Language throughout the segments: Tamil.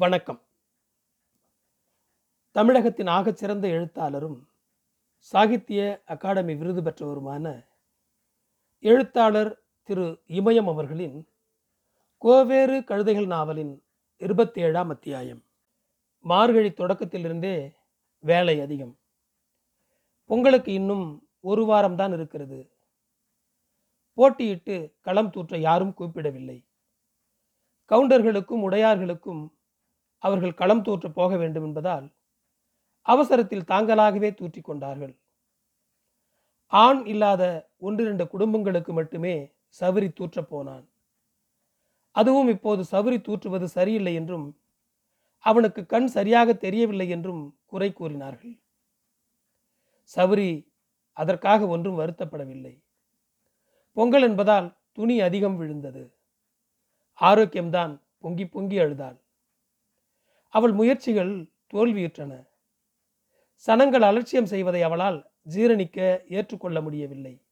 வணக்கம். தமிழகத்தின் ஆகச்சிறந்த எழுத்தாளரும் சாகித்ய அகாடமி விருது பெற்றவருமான எழுத்தாளர் திரு இமயம் அவர்களின் கோவேறு கழுதைகள் நாவலின் இருபத்தேழாம் அத்தியாயம். மார்கழி தொடக்கத்திலிருந்தே வேலை அதிகம். பொங்கலுக்கு இன்னும் ஒரு வாரம்தான் இருக்கிறது. போட்டியிட்டு களம் தூற்ற யாரும் கூப்பிடவில்லை. கவுண்டர்களுக்கும் உடையார்களுக்கும் அவர்கள் களம் தூற்ற போக வேண்டும் என்பதால் அவசரத்தில் தாங்களாகவே தூற்றிக் கொண்டார்கள். ஆண் இல்லாத ஒன்றிரண்டு குடும்பங்களுக்கு மட்டுமே சவரி தூற்றப் போனான். அதுவும் இப்போது சவரி தூற்றுவது சரியில்லை என்றும் அவனுக்கு கண் சரியாக தெரியவில்லை என்றும் குறை கூறினார்கள். சவரி அதற்காக ஒன்றும் வருத்தப்படவில்லை. பொங்கல் என்பதால் துணி அதிகம் விழுந்தது. ஆரோக்கியம்தான் பொங்கி பொங்கி அழுதாள். அவள் முயற்சிகள் தோல்வியுற்றன. சனங்கள் அலட்சியம் செய்வதை அவளால் ஜீரணிக்க ஏற்றுக்கொள்ள முடியவில்லை.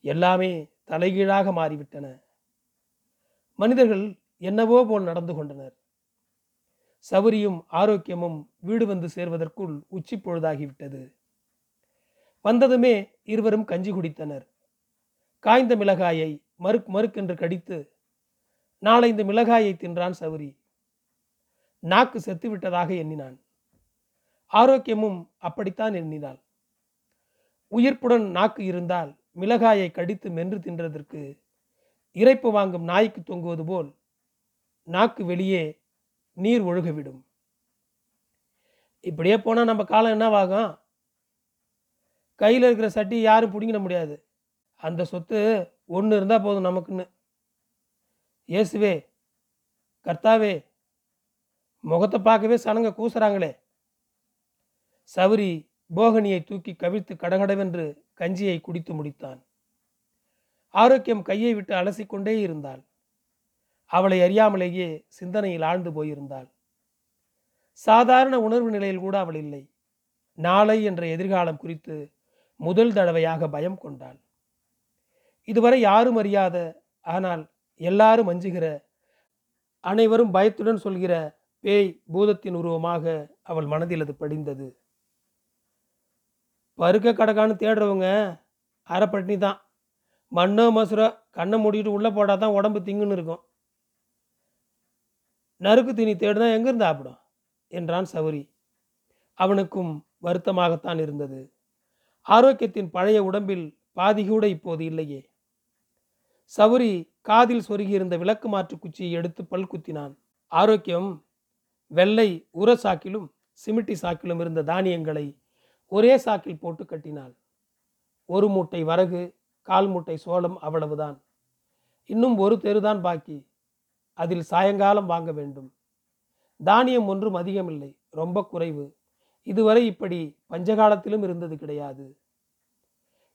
எல்லாமே தலைகீழாக மாறிவிட்டன. மனிதர்கள் என்னவோ போல் நடந்து கொண்டனர். சௌரியும் ஆரோக்கியமும் வீடு வந்து சேர்வதற்குள் உச்சி பொழுதாகிவிட்டது. வந்ததுமே இருவரும் கஞ்சி குடித்தனர். காய்ந்த மிளகாயை மறுக் மறுக்கென்று கடித்து நாளை இந்த மிளகாயை தின்றான் சௌரி நாக்கு செத்துவிட்டதாக எண்ணினான். ஆரோக்கியமும் அப்படித்தான் எண்ணினாள். உயிர்ப்புடன் நாக்கு இருந்தால் மிளகாயை கடித்து மென்று தின்றதற்கு இறைப்பு வாங்கும் நாய்க்கு தொங்குவது போல் நாக்கு வெளியே நீர் ஒழுகவிடும். இப்படியே போனால் நம்ம காலம் என்னவாகும்? கையில் இருக்கிற சட்டி யாரும் பிடிங்கிட முடியாது. அந்த சொத்து ஒன்று இருந்தால் போதும் நமக்குன்னு. இயேசுவே கர்த்தாவே முகத்தை பார்க்கவே சனங்க கூசுறாங்களே. சவுரி போகனியை தூக்கி கவிழ்த்து கடகடவென்று கஞ்சியை குடித்து முடித்தான். ஆரோக்கியம் கையை விட்டு அலசிக்கொண்டே இருந்தாள். அவளை அறியாமலேயே சிந்தனையில் ஆழ்ந்து போயிருந்தாள். சாதாரண உணர்வு நிலையில் கூட அவள் இல்லை. நாளை என்ற எதிர்காலம் குறித்து முதல் தடவையாக பயம் கொண்டாள். இதுவரை யாரும் அறியாத ஆனால் எல்லாரும் அஞ்சுகிற அனைவரும் பயத்துடன் சொல்கிற பேய் பூதத்தின் உருவமாக அவள் மனதில் அது படிந்தது. பருக்க கடக்கான்னு தேடுறவங்க அரைப்பட்டினி தான். மண்ணோ மசுரோ கண்ணை மூடிட்டு உள்ளே போட்டால் தான் உடம்பு திங்குன்னு இருக்கும். நறுக்கு தீனி தேடுதான் எங்கேருந்து ஆப்பிடும் என்றான் சௌரி. அவனுக்கும் வருத்தமாகத்தான் இருந்தது. ஆரோக்கியத்தின் பழைய உடம்பில் பாதி கூட இப்போது இல்லையே. சௌரி காதில் சொருகியிருந்த விளக்கு மாற்று குச்சியை எடுத்து பல் குத்தினான். ஆரோக்கியம் வெள்ளை உர சாக்கிலும் சிமிட்டி சாக்கிலும் இருந்த தானியங்களை ஒரே சாக்கில் போட்டு கட்டினாள். ஒரு மூட்டை வரகு கால் மூட்டை சோளம் அவ்வளவுதான். இன்னும் ஒரு தெருதான் பாக்கி. அதில் சாயங்காலம் வாங்க வேண்டும். தானியம் ஒன்றும் அதிகமில்லை ரொம்ப குறைவு. இதுவரை இப்படி பஞ்சகாலத்திலும் இருந்தது கிடையாது.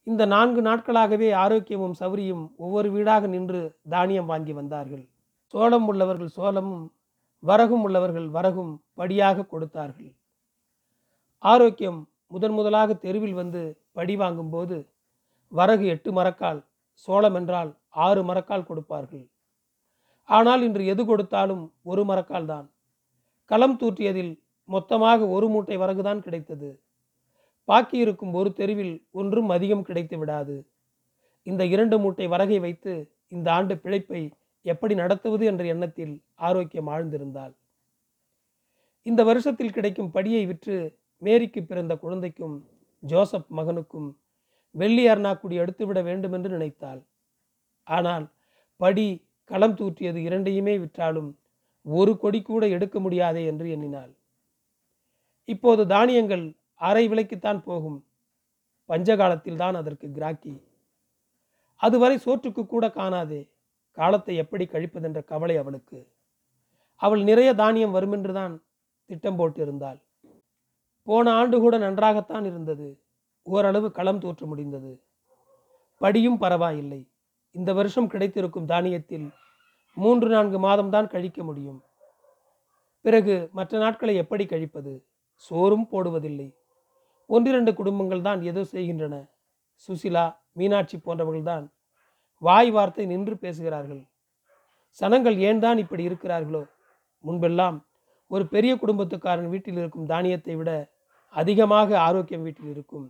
இந்த நான்கு நாட்களாகவே ஆரோக்கியமும் சௌரியும் ஒவ்வொரு வீடாக நின்று தானியம் வாங்கி வந்தார்கள். சோளம் உள்ளவர்கள் சோளமும் வரகும் உள்ளவர்கள் வரகும் படியாக கொடுத்தார்கள். ஆரோக்கியம் முதன் முதலாக தெருவில் வந்து படி வாங்கும்போது வரகு எட்டு மரக்கால் சோளம் என்றால் ஆறு மரக்கால் கொடுப்பார்கள். ஆனால் இன்று எது கொடுத்தாலும் ஒரு மரக்கால் தான். களம் தூற்றியதில் மொத்தமாக ஒரு மூட்டை வரகுதான் கிடைத்தது. பாக்கி இருக்கும் ஒரு தெருவில் ஒன்றும் அதிகம் கிடைத்து விடாது. இந்த இரண்டு மூட்டை வரகை வைத்து இந்த ஆண்டு பிழைப்பை எப்படி நடத்துவது என்ற எண்ணத்தில் ஆரோக்கியம் ஆழ்ந்திருந்தாள் இந்த வருஷத்தில் கிடைக்கும் படியை விற்று மேரிக்கு பிறந்த குழந்தைக்கும் ஜோசப் மகனுக்கும் வெள்ளி அர்ணாக்குடி எடுத்துவிட வேண்டும் என்று நினைத்தாள். ஆனால் படி களம் தூற்றியது இரண்டையுமே விற்றாலும் ஒரு கொடி கூட எடுக்க முடியாதே என்று எண்ணினாள். இப்போது தானியங்கள் அரை விலைக்குத்தான் போகும். பஞ்சகாலத்தில் தான் அதற்கு கிராக்கி. அதுவரை சோற்றுக்கு கூட காணாதே. காலத்தை எப்படி கழிப்பதென்ற கவலை அவளுக்கு அவள் நிறைய தானியம் வருமென்றுதான் திட்டம் போட்டிருந்தாள். போன ஆண்டு கூட நன்றாகத்தான் இருந்தது. ஓரளவு களம் தோற்ற முடிந்தது. படியும் பரவாயில்லை. இந்த வருஷம் கிடைத்திருக்கும் தானியத்தில் மூன்று நான்கு மாதம்தான் கழிக்க முடியும். பிறகு மற்ற நாட்களை எப்படி கழிப்பது? சோறும் போடுவதில்லை. ஒன்றிரண்டு குடும்பங்கள் தான் ஏதோ செய்கின்றன. சுசிலா மீனாட்சி போன்றவர்கள்தான் வாய் வார்த்தை நின்று பேசுகிறார்கள். சனங்கள் ஏன்தான் இப்படி இருக்கிறார்களோ? முன்பெல்லாம் ஒரு பெரிய குடும்பத்துக்காரன் வீட்டில் இருக்கும் தானியத்தை விட அதிகமாக ஆரோக்கியம் வீட்டில் இருக்கும்.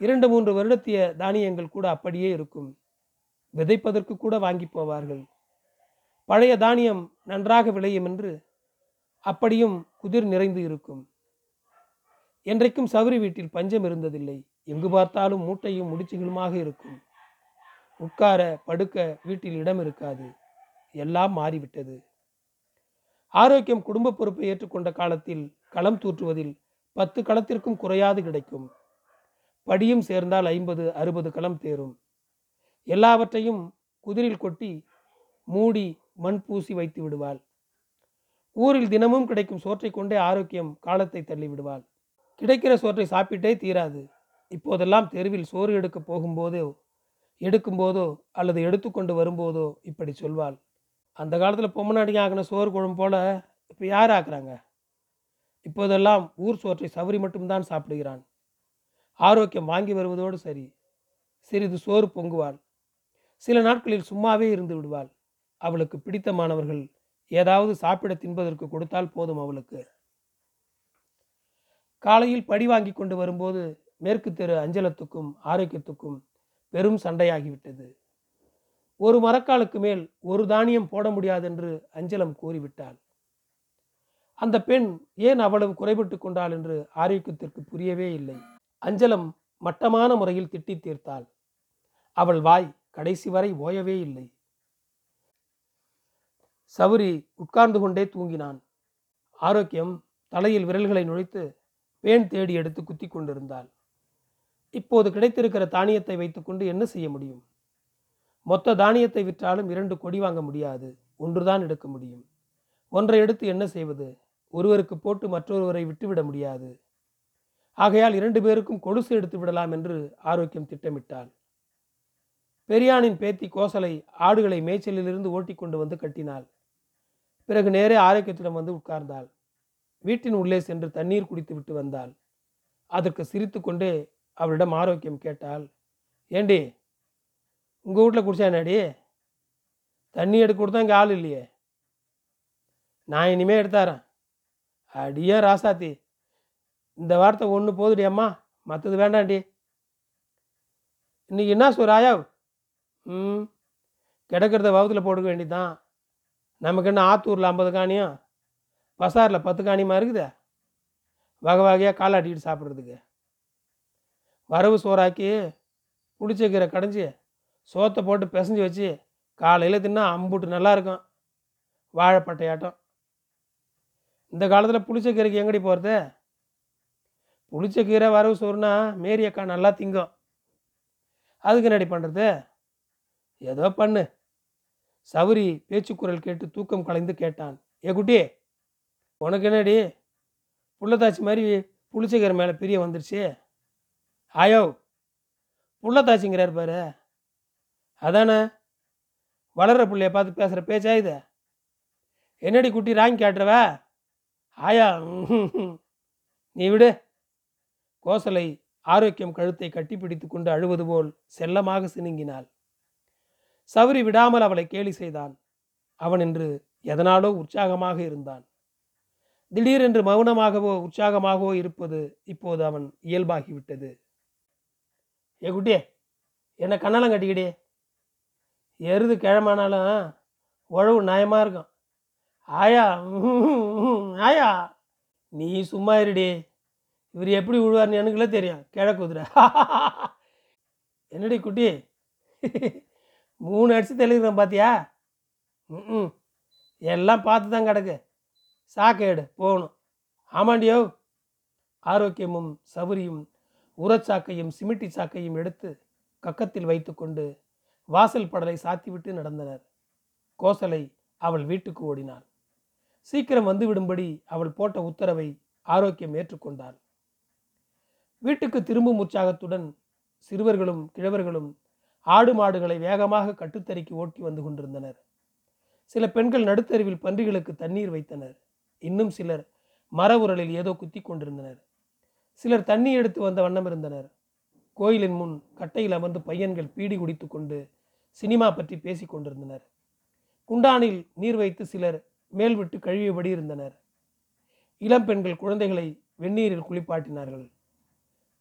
இரண்டு மூன்று வருடத்திய தானியங்கள் கூட அப்படியே இருக்கும். விதைப்பதற்கு கூட வாங்கி போவார்கள். பழைய தானியம் நன்றாக விளையும் என்று அப்படியும் குதிர் நிறைந்து இருக்கும். என்றைக்கும் சவுரி வீட்டில் பஞ்சம் இருந்ததில்லை. எங்கு பார்த்தாலும் மூட்டையும் முடிச்சுகளுமாக இருக்கும். உட்கார படுக்க வீட்டில் இடம் இருக்காது. எல்லாம் மாறிவிட்டது. ஆரோக்கியம் குடும்ப பொறுப்பை ஏற்றுக்கொண்ட காலத்தில் களம் தூற்றுவதில் பத்து களத்திற்கும் குறையாது கிடைக்கும். படியும் சேர்ந்தால் ஐம்பது அறுபது களம் தேரும். எல்லாவற்றையும் குதிரில் கொட்டி மூடி மண் பூசி வைத்து விடுவாள். ஊரில் தினமும் கிடைக்கும் சோற்றை கொண்டே ஆரோக்கியம் காலத்தை தள்ளி விடுவாள். கிடைக்கிற சோற்றை சாப்பிட்டே தீராது. இப்போதெல்லாம் தெருவில் சோறு எடுக்க போகும்போது எடுக்கும்போதோ அல்லது எடுத்துக்கொண்டு வரும்போதோ இப்படி சொல்வாள். அந்த காலத்தில் பொம்மநாட்டிங்க ஆக்கின சோறு குழம்பு போல இப்போ யார் ஆக்குறாங்க? இப்போதெல்லாம் ஊர் சோற்றை சவரி மட்டும்தான் சாப்பிடுகிறான். ஆரோக்கியம் வாங்கி வருவதோடு சரி சிறிது சோறு பொங்குவாள். சில நாட்களில் சும்மாவே இருந்து விடுவாள். அவளுக்கு பிடித்தமானவர்கள் ஏதாவது சாப்பிட தின்பதற்கு கொடுத்தால் போதும் அவளுக்கு. காலையில் படி வாங்கி கொண்டு வரும்போது மேற்கு தெரு அஞ்சலத்துக்கும் ஆரோக்கியத்துக்கும் பெரும் சண்டையாகிவிட்டது. ஒரு மரக்காலுக்கு மேல் ஒரு தானியம் போட முடியாதென்று அஞ்சலம் கூறிவிட்டாள். அந்த பெண் ஏன் அவ்வளவு குறைபட்டு கொண்டாள் என்று ஆரோக்கியத்திற்கு புரியவே இல்லை. அஞ்சலம் மட்டமான முறையில் திட்டி தீர்த்தாள். அவள் வாய் கடைசி வரை ஓயவே இல்லை. சவுரி உட்கார்ந்து கொண்டே தூங்கினான். ஆரோக்கியம் தலையில் விரல்களை நுழைத்து பேன் தேடி எடுத்து குத்தி கொண்டிருந்தாள். இப்போது கிடைத்திருக்கிற தானியத்தை வைத்துக்கொண்டு என்ன செய்ய முடியும்? மொத்த தானியத்தை விற்றாலும் இரண்டு கொடி வாங்க முடியாது. ஒன்றுதான் எடுக்க முடியும். ஒன்றை எடுத்து என்ன செய்வது? ஒருவருக்கு போட்டு மற்றொருவரை விட்டுவிட முடியாது. ஆகையால் இரண்டு பேருக்கும் கொலுசு எடுத்து விடலாம் என்று ஆரோக்கியம் திட்டமிட்டாள். பெரியானின் பேத்தி கோசலை ஆடுகளை மேய்ச்சலிலிருந்து ஓட்டி கொண்டு வந்து கட்டினாள். பிறகு நேரே ஆரோக்கியத்திடம் வந்து உட்கார்ந்தாள். வீட்டின் உள்ளே சென்று தண்ணீர் குடித்து விட்டு வந்தாள். அதற்கு சிரித்து கொண்டே அவரிடம் ஆரோக்கியம் கேட்டால் ஏண்டி உங்கள் வீட்டில் குடிச்சா என்னடி? தண்ணி எடுத்து கொடுத்தா இங்கே ஆள் இல்லையே. நான் இனிமே எடுத்தாரேன் அடியே ராசாத்தி இந்த வார்த்தை ஒன்று போதுடி அம்மா மற்றது வேண்டாண்டி இன்னைக்கு என்ன சொல் ம் கிடக்கிறத வகுத்தில் போட்டுக்க வேண்டிதான். நமக்கு என்ன ஆத்தூரில் ஐம்பது காணியும் பசாரில் பத்து காணியமாக இருக்குதே? வகை வகையாக காலாட்டிக்கிட்டு சாப்பிட்றதுக்கு. வரவு சோறாக்கி புளிச்சக்கீரை கடைஞ்சி சோத்தை போட்டு பிசைஞ்சு வச்சு காலையில் தின்னா அம்புட்டு நல்லாயிருக்கும் வாழைப்பட்டையாட்டம். இந்த காலத்தில் புளிச்சக்கீரைக்கு எங்கடி போகிறது புளிச்சக்கீரை வரவு சோறுனா மேரி அக்கா நல்லா திங்கும். அதுக்கு என்னடி பண்ணுறது ஏதோ பண்ணு. சவுரி பேச்சுக்குரல் கேட்டு தூக்கம் கலைந்து கேட்டான். ஏ குட்டி உனக்கு என்னடி? புள்ளத்தாச்சி மாதிரி புளிச்சக்கீரை மேலே பிரிய வந்துடுச்சு ஆயோ புள்ளத்தாச்சிங்கிறார் பாரு. அதானே? வளர பிள்ளைய பார்த்து பேசுகிற பேச்சா இது? என்னடி குட்டி ராங்கி காட்டுறவ? ஆயா நீ விடு. கோசலை ஆரோக்கியம் கழுத்தை கட்டிப்பிடித்து கொண்டு அழுவது போல் செல்லமாக சினுங்கினாள். சவுரி விடாமல் அவளை கேலி செய்தான். அவன் என்று எதனாலோ உற்சாகமாக இருந்தான். திடீரென்று மௌனமாகவோ உற்சாகமாகவோ இருப்பது இப்போது அவன் இயல்பாகிவிட்டது. ஏ குட்டியே என்ன கண்ணாலம் கட்டிக்கிடே. எருது கிழமானாலும் உழவு நியாயமாக இருக்கும். ஆயா ஆயா நீ சும்மா இருடி. இவர் எப்படி விழுவார்னு எனக்குள்ளே தெரியும். கிழக்கு குதிரை. என்னடி குட்டி மூணு அடிச்சு தெளிக்கிறேன் பார்த்தியா ம் எல்லாம் பார்த்து தான் கிடக்கு. சாக்கேடு போகணும். ஆமாண்டியோ. ஆரோக்கியமும் சவுரியும் உரச்சாக்கையும் சிமிட்டி சாக்கையும் எடுத்து கக்கத்தில் வைத்துக்கொண்டு வாசல் படலை சாத்திவிட்டு நடந்தனர். கோசலை அவள் வீட்டுக்கு ஓடினாள். சீக்கிரம் வந்துவிடும்படி அவள் போட்ட உத்தரவை ஆரோக்கியம் ஏற்றுக்கொண்டாள். வீட்டுக்கு திரும்பும் உற்சாகத்துடன் சிறுவர்களும் கிழவர்களும் ஆடு மாடுகளை வேகமாக கட்டுத்தறிக்கு ஓட்டி வந்து கொண்டிருந்தனர். சில பெண்கள் நடுத்தருவில் பன்றிகளுக்கு தண்ணீர் வைத்தனர். இன்னும் சிலர் மர உரலில் ஏதோ குத்தி கொண்டிருந்தனர். சிலர் தண்ணி எடுத்து வந்த வண்ணம் இருந்தனர். கோயிலின் முன் கட்டையில் அமர்ந்து பையன்கள் பீடி குடித்து கொண்டு சினிமா பற்றி பேசிக் கொண்டிருந்தனர். குண்டானில் நீர் வைத்து சிலர் மேல் விட்டு கழுவியபடி இருந்தனர். இளம் பெண்கள் குழந்தைகளை வெந்நீரில் குளிப்பாட்டினார்கள்.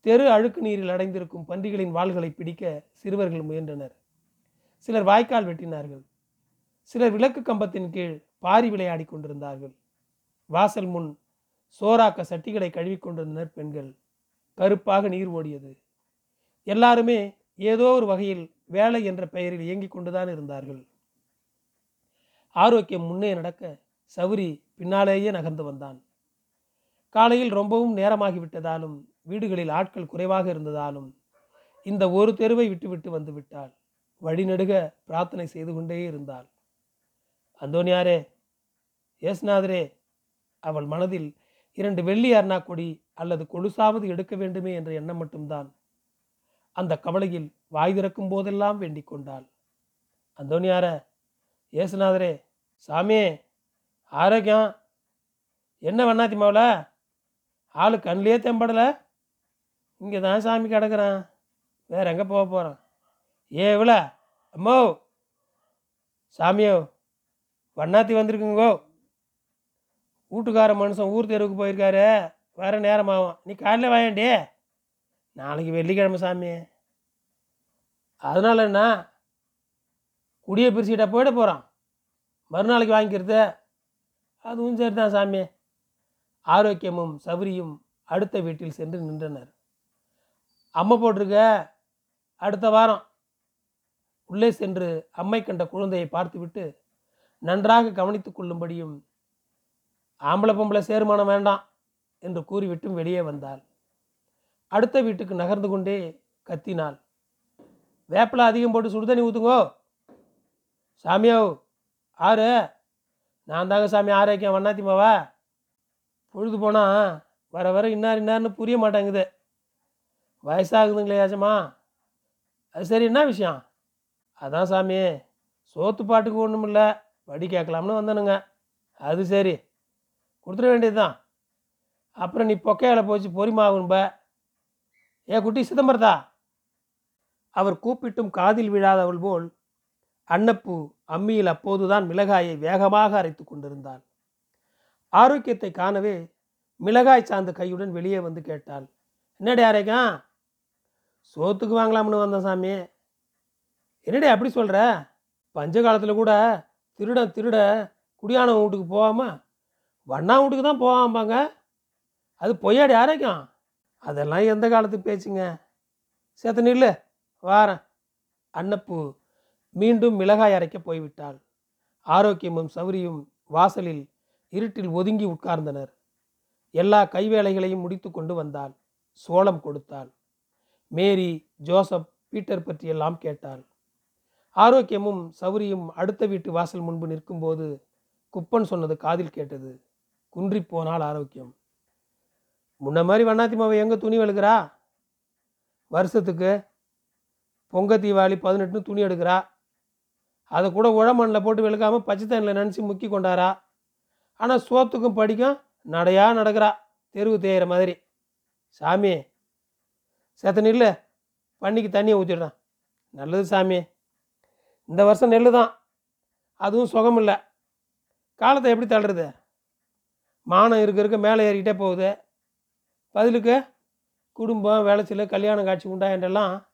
தெரு அழுக்கு நீரில் அடைந்திருக்கும் பன்றிகளின் வாள்களை பிடிக்க சிறுவர்கள் முயன்றனர். சிலர் வாய்க்கால் வெட்டினார்கள். சிலர் விளக்கு கம்பத்தின் கீழ் பாரி விளையாடி கொண்டிருந்தார்கள். வாசல் முன் சோறாக்க சட்டிகளை கழுவிக் கொண்டிருந்தனர் பெண்கள். கருப்பாக நீர் ஓடியது. எல்லாருமே ஏதோ ஒரு வகையில் வேலை என்ற பெயரில் இயங்கிக் கொண்டுதான் இருந்தார்கள். ஆரோக்கியம் முன்னே நடக்க சௌரி பின்னாலேயே நகர்ந்து வந்தான். காலையில் ரொம்பவும் நேரமாகிவிட்டதாலும் வீடுகளில் ஆட்கள் குறைவாக இருந்ததாலும் இந்த ஒரு தெருவை விட்டுவிட்டு வந்து விட்டாள். வழிநடுக பிரார்த்தனை செய்து கொண்டே இருந்தாள். அந்தோனியாரே ஏசுநாதரே அவள் மனதில் இரண்டு வெள்ளி அர்ணா கொடி அல்லது கொலுசாவது எடுக்க வேண்டுமே என்ற எண்ணம் மட்டும்தான். அந்த கவலையில் வாய் திறக்கும் போதெல்லாம் வேண்டிக் கொண்டாள். அந்தோனியார ஏசுநாதரே சாமியே ஆரோக்கியம். என்ன வண்ணாத்தி மாவில்? ஆளு கண்ணிலே தெம்படலை. இங்கே தான் சாமி கிடக்குறான். வேற எங்கே போக போகிறான் ஏ இவ்வளோ அம்மோ சாமியோ வண்ணாத்தி வந்திருக்குங்கோ. வீட்டுக்கார மனுஷன் ஊர் தெருவுக்கு போயிருக்காரு. வர நேரமாகும் நீ காலையில் வாயாண்டி நாளைக்கு வெள்ளிக்கிழமை சாமி. அதனால என்ன? குடியை பிரிச்சுக்கிட்ட போயிட போகிறான் மறுநாளைக்கு வாங்கிக்கிறது. அதுவும் சரி தான் சாமி. ஆரோக்கியமும் சௌரியும் அடுத்த வீட்டில் சென்று நின்றனர். அம்மை போட்டிருக்க. அடுத்த வாரம் உள்ளே சென்று அம்மை கண்ட குழந்தையை பார்த்துவிட்டு நன்றாக கவனித்துக் கொள்ளும்படியும் ஆம்பளை பொம்பளை சேருமானம் வேண்டாம் என்று கூறிவிட்டு வெளியே வந்தாள். அடுத்த வீட்டுக்கு நகர்ந்து கொண்டே கத்தினாள். வேப்பில அதிகம் போட்டு சுடுதண்ணி ஊற்றுங்கோ சாமியோ ஆறு. நான் தாங்க சாமி ஆரோக்கியம் வண்ணாத்திமாவா பொழுது போனால் வர வர இன்னார் இன்னார்னு புரிய மாட்டேங்குது. வயசாகுதுங்களே யாச்சம்மா. அது சரி என்ன விஷயம்? அதான் சாமி சோத்து பாட்டுக்கு ஒன்றும் இல்லை வடி கேட்கலாம்னு வந்தனுங்க. அது சரி. கொடுத்துட வேண்டியது தான் அப்புறம் நீ பொக்கையால் போச்சு பொறிமாவும்ப ஏ குட்டி சிதம்பரதா அவர் கூப்பிட்டும் காதில் விழாதவள் போல் அன்னப்பூ அம்மியில் அப்போதுதான் மிளகாயை வேகமாக அரைத்து கொண்டிருந்தாள். ஆரோக்கியத்தை காணவே மிளகாய் சார்ந்த கையுடன் வெளியே வந்து கேட்டாள். என்னடி அரைக்கா சோத்துக்கு வாங்கலாம்னு வந்தேன் சாமி. என்னடி அப்படி சொல்கிற பஞ்ச காலத்தில் கூட திருட திருட குடியானவன் வீட்டுக்கு போகாமல் வண்ணா வீட்டுக்கு தான் போவாம்பாங்க. அது பொய்யாடி ஆரோக்கியம். அதெல்லாம் எந்த காலத்து பேச்சுங்க? சேத்த நில்லு வாரேன். அன்னப்பு மீண்டும் மிளகாய் அரைக்க போய்விட்டாள். ஆரோக்கியமும் சௌரியும் வாசலில் இருட்டில் ஒதுங்கி உட்கார்ந்தனர். எல்லா கைவேலைகளையும் முடித்து கொண்டு வந்தாள். சோளம் கொடுத்தாள். மேரி ஜோசப் பீட்டர் பற்றியெல்லாம் கேட்டாள். ஆரோக்கியமும் சௌரியும் அடுத்த வீட்டு வாசல் முன்பு நிற்கும்போது குப்பன் சொன்னது காதில் கேட்டது. குன்றி போனால் ஆரோக்கியம். முன்ன மாதிரி வண்ணாத்தி மாவை எங்கே துணி வெளுக்கிறா? வருஷத்துக்கு பொங்க தீபாவளி பதினெட்டுன்னு துணி எடுக்கிறா. அதை கூட உழமண்ணில் போட்டு வெளுக்காமல் பச்சை தண்ணியில் நினச்சி முக்கி கொண்டாரா ஆனால் சோத்துக்கும் படிக்கும் நடையா நடக்கிறா. தெருவு தேயிற மாதிரி. சாமி சேத்த நெல் பண்ணிக்கு தண்ணியை ஊற்றிடுறான் நல்லது சாமி. இந்த வருஷம் நெல் தான் அதுவும் சுகம் இல்லை காலத்தை எப்படி தள்ளுறது? மானம் இருக்க இருக்க மேலே ஏறிக்கிட்டே போகுது. பதிலுக்கு குடும்பம் வேலைச்சில கல்யாணம் காட்சி உண்டா என்றெல்லாம்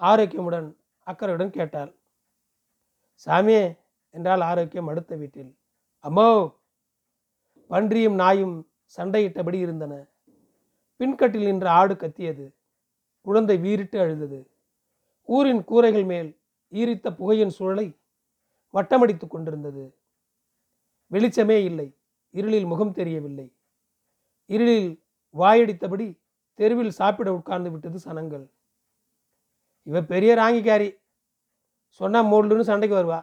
ஆரோக்கியமுடன் அக்கறையுடன் கேட்டாள். சாமி என்றால் ஆரோக்கியம் அடுத்த வீட்டில். அம்மோ பன்றியும் நாயும் சண்டையிட்டபடி இருந்தன. பின்கட்டில் நின்ற ஆடு கத்தியது. குழந்தை வீறிட்டு அழுதது. ஊரின் கூரைகள் மேல் ஈரித்த புகையின் சூழலை வட்டமடித்து கொண்டிருந்தது. வெளிச்சமே இல்லை. இருளில் முகம் தெரியவில்லை. இருளில் வாயடித்தபடி தெருவில் சாப்பிட உட்கார்ந்து விட்டது சனங்கள். இவ பெரிய ராங்கிக்காரி. சொன்னா மூடலுன்னு சண்டைக்கு வருவா.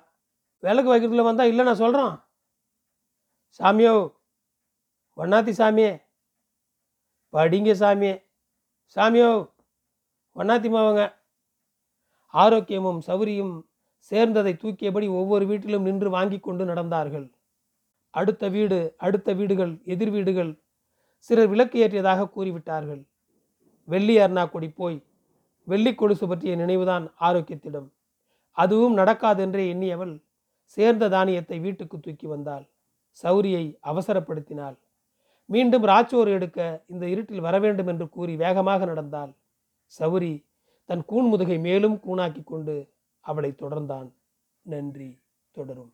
விளக்கு வைக்கிறதுல வந்தால் இல்லை நான் சொல்கிறோம் சாமியோ வண்ணாத்தி சாமியே. படிங்க சாமியே. சாமியோ வண்ணாத்தி மாவங்க. ஆரோக்கியமும் சௌரியும் சேர்ந்ததை தூக்கியபடி ஒவ்வொரு வீட்டிலும் நின்று வாங்கி கொண்டு நடந்தார்கள். அடுத்த வீடு அடுத்த வீடுகள் எதிர் வீடுகள். சிலர் விளக்கு ஏற்றியதாக கூறிவிட்டார்கள். வெள்ளி அர்ணா போய் வெள்ளி கொலுசு பற்றிய நினைவுதான் ஆரோக்கியத்திடம். அதுவும் நடக்காதென்றே எண்ணியவள் சேர்ந்த தானியத்தை வீட்டுக்கு தூக்கி வந்தாள். சௌரியை அவசரப்படுத்தினாள். மீண்டும் ராச்சோறு எடுக்க இந்த இருட்டில் வர வேண்டும் என்று கூறி வேகமாக நடந்தாள். சௌரி தன் கூன் முதுகை மேலும் கூணாக்கி கொண்டு அவளை தொடர்ந்தான். நன்றி தொடரும்.